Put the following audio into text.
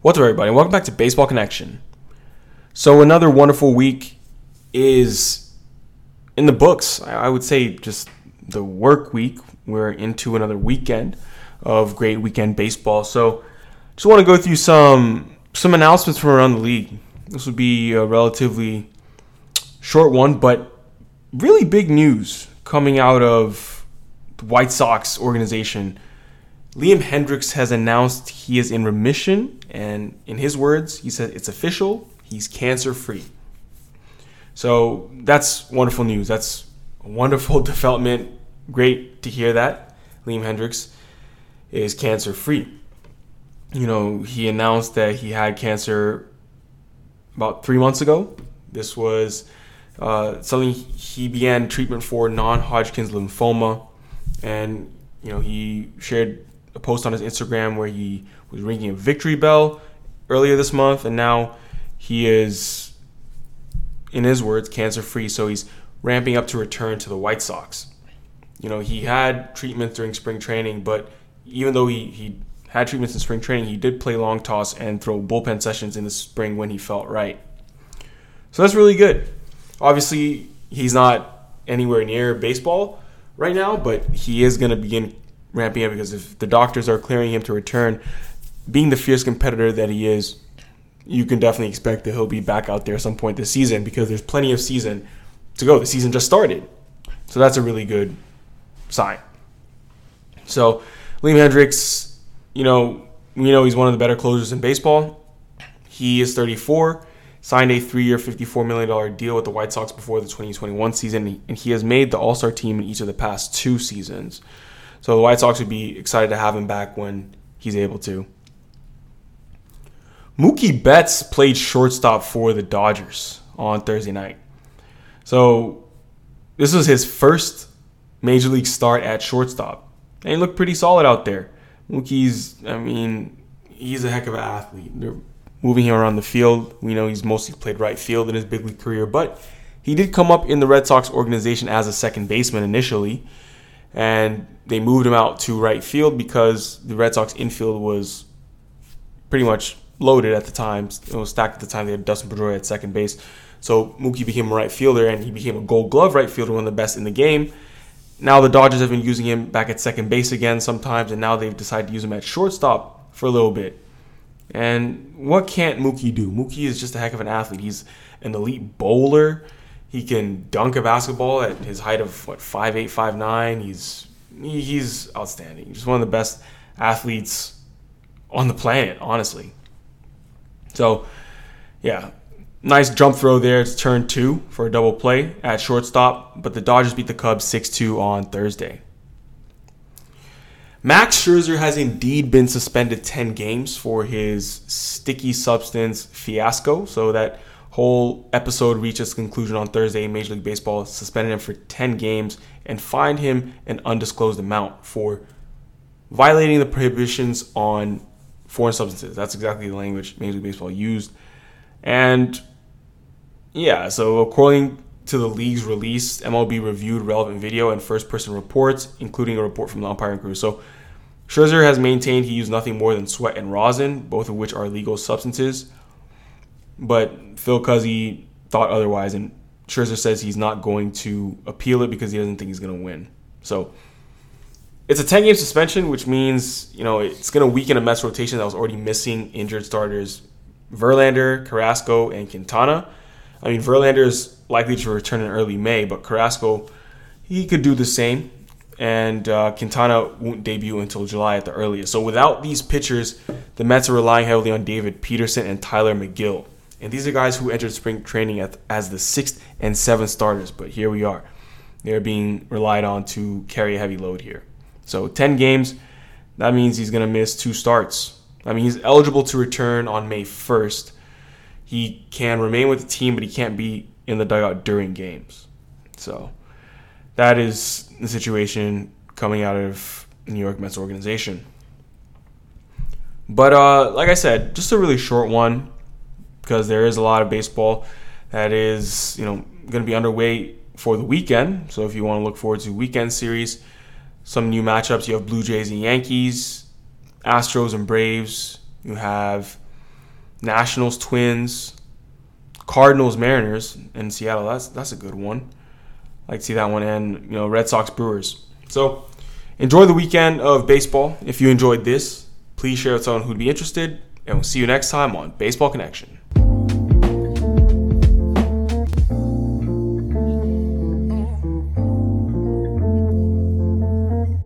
What's up, everybody? Welcome back to Baseball Connection. So, another wonderful week is in the books. I would say just the work week. We're into another weekend of great weekend baseball. So, just want to go through some some announcements from around the league. This would be a relatively short one, but really big news coming out of the White Sox organization. Liam Hendriks has announced he is in remission, and in his words, he said it's official. He's cancer free. So that's wonderful news. That's a wonderful development. Great to hear that. Liam Hendriks is cancer free. You know, he announced that he had cancer about three months ago. This was uh, something he began treatment for non-Hodgkin's lymphoma, and you know he shared a post on his Instagram where he was ringing a victory bell earlier this month, and now he is, in his words, cancer free. So he's ramping up to return to the White Sox. You know, he had treatments during spring training, but even though he, he had treatments in spring training, he did play long toss and throw bullpen sessions in the spring when he felt right. So that's really good. Obviously, he's not anywhere near baseball right now, but he is going to begin ramping up because if the doctors are clearing him to return, being the fierce competitor that he is, you can definitely expect that he'll be back out there at some point this season because there's plenty of season to go. The season just started. So that's a really good sign. So Liam Hendriks, you know, we know he's one of the better closers in baseball. He is 34, signed a three-year, $54 million deal with the White Sox before the 2021 season, and he has made the All-Star team in each of the past two seasons. So the White Sox would be excited to have him back when he's able to. Mookie Betts played shortstop for the Dodgers on Thursday night. So this was his first major league start at shortstop. And he looked pretty solid out there. Mookie's, I mean, he's a heck of an athlete. They're moving him around the field. We know he's mostly played right field in his big league career, but he did come up in the Red Sox organization as a second baseman initially. And they moved him out to right field because the Red Sox infield was pretty much loaded at the time. It was stacked at the time. They had Dustin Pedroia at second base. So Mookie became a right fielder and he became a gold glove right fielder, one of the best in the game. Now the Dodgers have been using him back at second base again sometimes, and now they've decided to use him at shortstop for a little bit. And what can't Mookie do? Mookie is just a heck of an athlete. He's an elite bowler. He can dunk a basketball at his height of what five eight, five nine. He's he's outstanding. Just one of the best athletes on the planet, honestly. So, yeah, nice jump throw there. It's turn two for a double play at shortstop, but the Dodgers beat the Cubs 6 2 on Thursday. Max Scherzer has indeed been suspended 10 games for his sticky substance fiasco. So that whole episode reached its conclusion on Thursday. Major League Baseball suspended him for 10 games and fined him an undisclosed amount for violating the prohibitions on foreign substances. That's exactly the language Major League Baseball used. And yeah, so according to the league's release, MLB reviewed relevant video and first person reports, including a report from the umpiring crew. So Scherzer has maintained he used nothing more than sweat and rosin, both of which are legal substances. But Phil Cuzzi thought otherwise, and Scherzer says he's not going to appeal it because he doesn't think he's going to win. So it's a 10 game suspension, which means, you know, it's going to weaken a Mets rotation that was already missing injured starters Verlander, Carrasco, and Quintana. I mean, Verlander is likely to return in early May, but Carrasco, he could do the same. And uh, Quintana won't debut until July at the earliest. So without these pitchers, the Mets are relying heavily on David Peterson and Tylor Megill. And these are guys who entered spring training at, as the sixth and seventh starters. But here we are. They're being relied on to carry a heavy load here. So 10 games, that means he's going to miss two starts. I mean, he's eligible to return on May 1st. He can remain with the team, but he can't be in the dugout during games. So that is the situation coming out of New York Mets organization. But uh, like I said, just a really short one because there is a lot of baseball that is, you know, going to be underway for the weekend. So if you want to look forward to weekend series, some new matchups. You have Blue Jays and Yankees, Astros and Braves. You have Nationals, Twins, Cardinals, Mariners in Seattle. That's that's a good one. I like to see that one, and you know, Red Sox, Brewers. So enjoy the weekend of baseball. If you enjoyed this, please share with someone who'd be interested, and we'll see you next time on Baseball Connection.